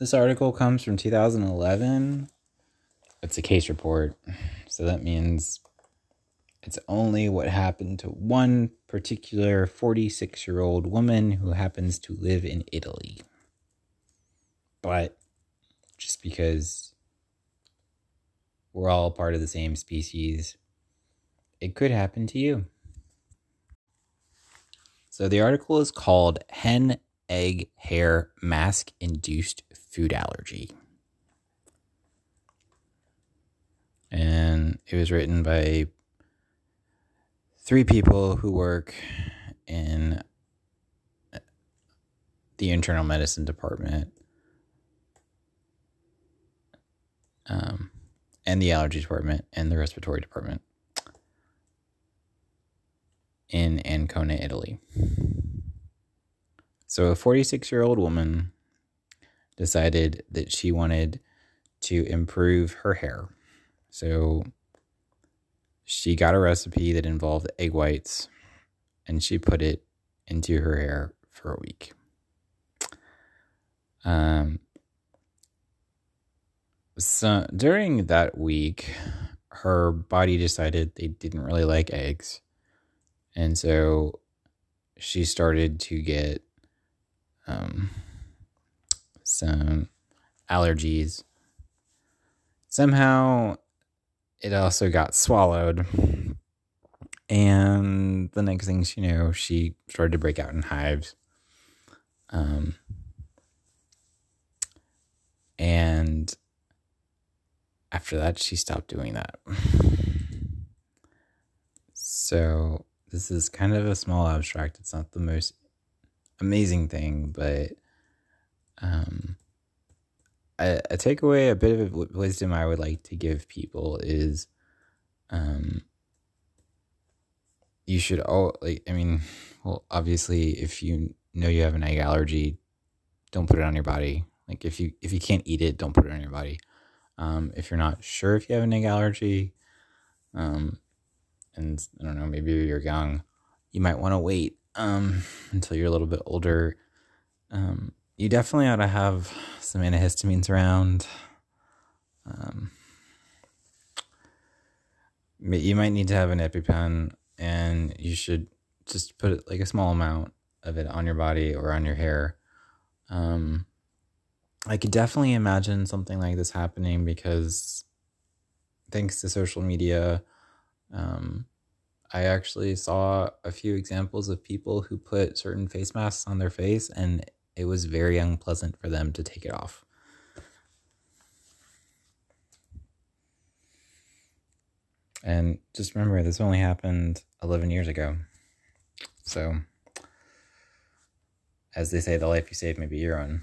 This article comes from 2011. It's a case report. So that means it's only what happened to one particular 46 year old woman who happens to live in Italy. But just because we're all part of the same species, it could happen to you. So the article is called Hen Egg Hair Mask Induced Food Allergy. And it was written by three people who work in the internal medicine department um, and the allergy department and the respiratory department in Ancona, Italy. So, a 46 year old woman decided that she wanted to improve her hair. So, she got a recipe that involved egg whites and she put it into her hair for a week. Um, so during that week, her body decided they didn't really like eggs. And so she started to get um, some allergies. Somehow it also got swallowed. And the next thing you know, she started to break out in hives. Um, and after that, she stopped doing that. So, this is kind of a small abstract. It's not the most amazing thing, but um, a, a takeaway, a bit of wisdom I would like to give people is, um, you should all like. I mean, well, obviously, if you know you have an egg allergy, don't put it on your body. Like if you if you can't eat it, don't put it on your body. Um, if you're not sure if you have an egg allergy, um, and I don't know, maybe you're young, you might want to wait um, until you're a little bit older. Um, you definitely ought to have some antihistamines around. Um, you might need to have an EpiPen, and you should just put like a small amount of it on your body or on your hair. Um, I could definitely imagine something like this happening because, thanks to social media, um, I actually saw a few examples of people who put certain face masks on their face and it was very unpleasant for them to take it off. And just remember, this only happened 11 years ago. So, as they say, the life you save may be your own.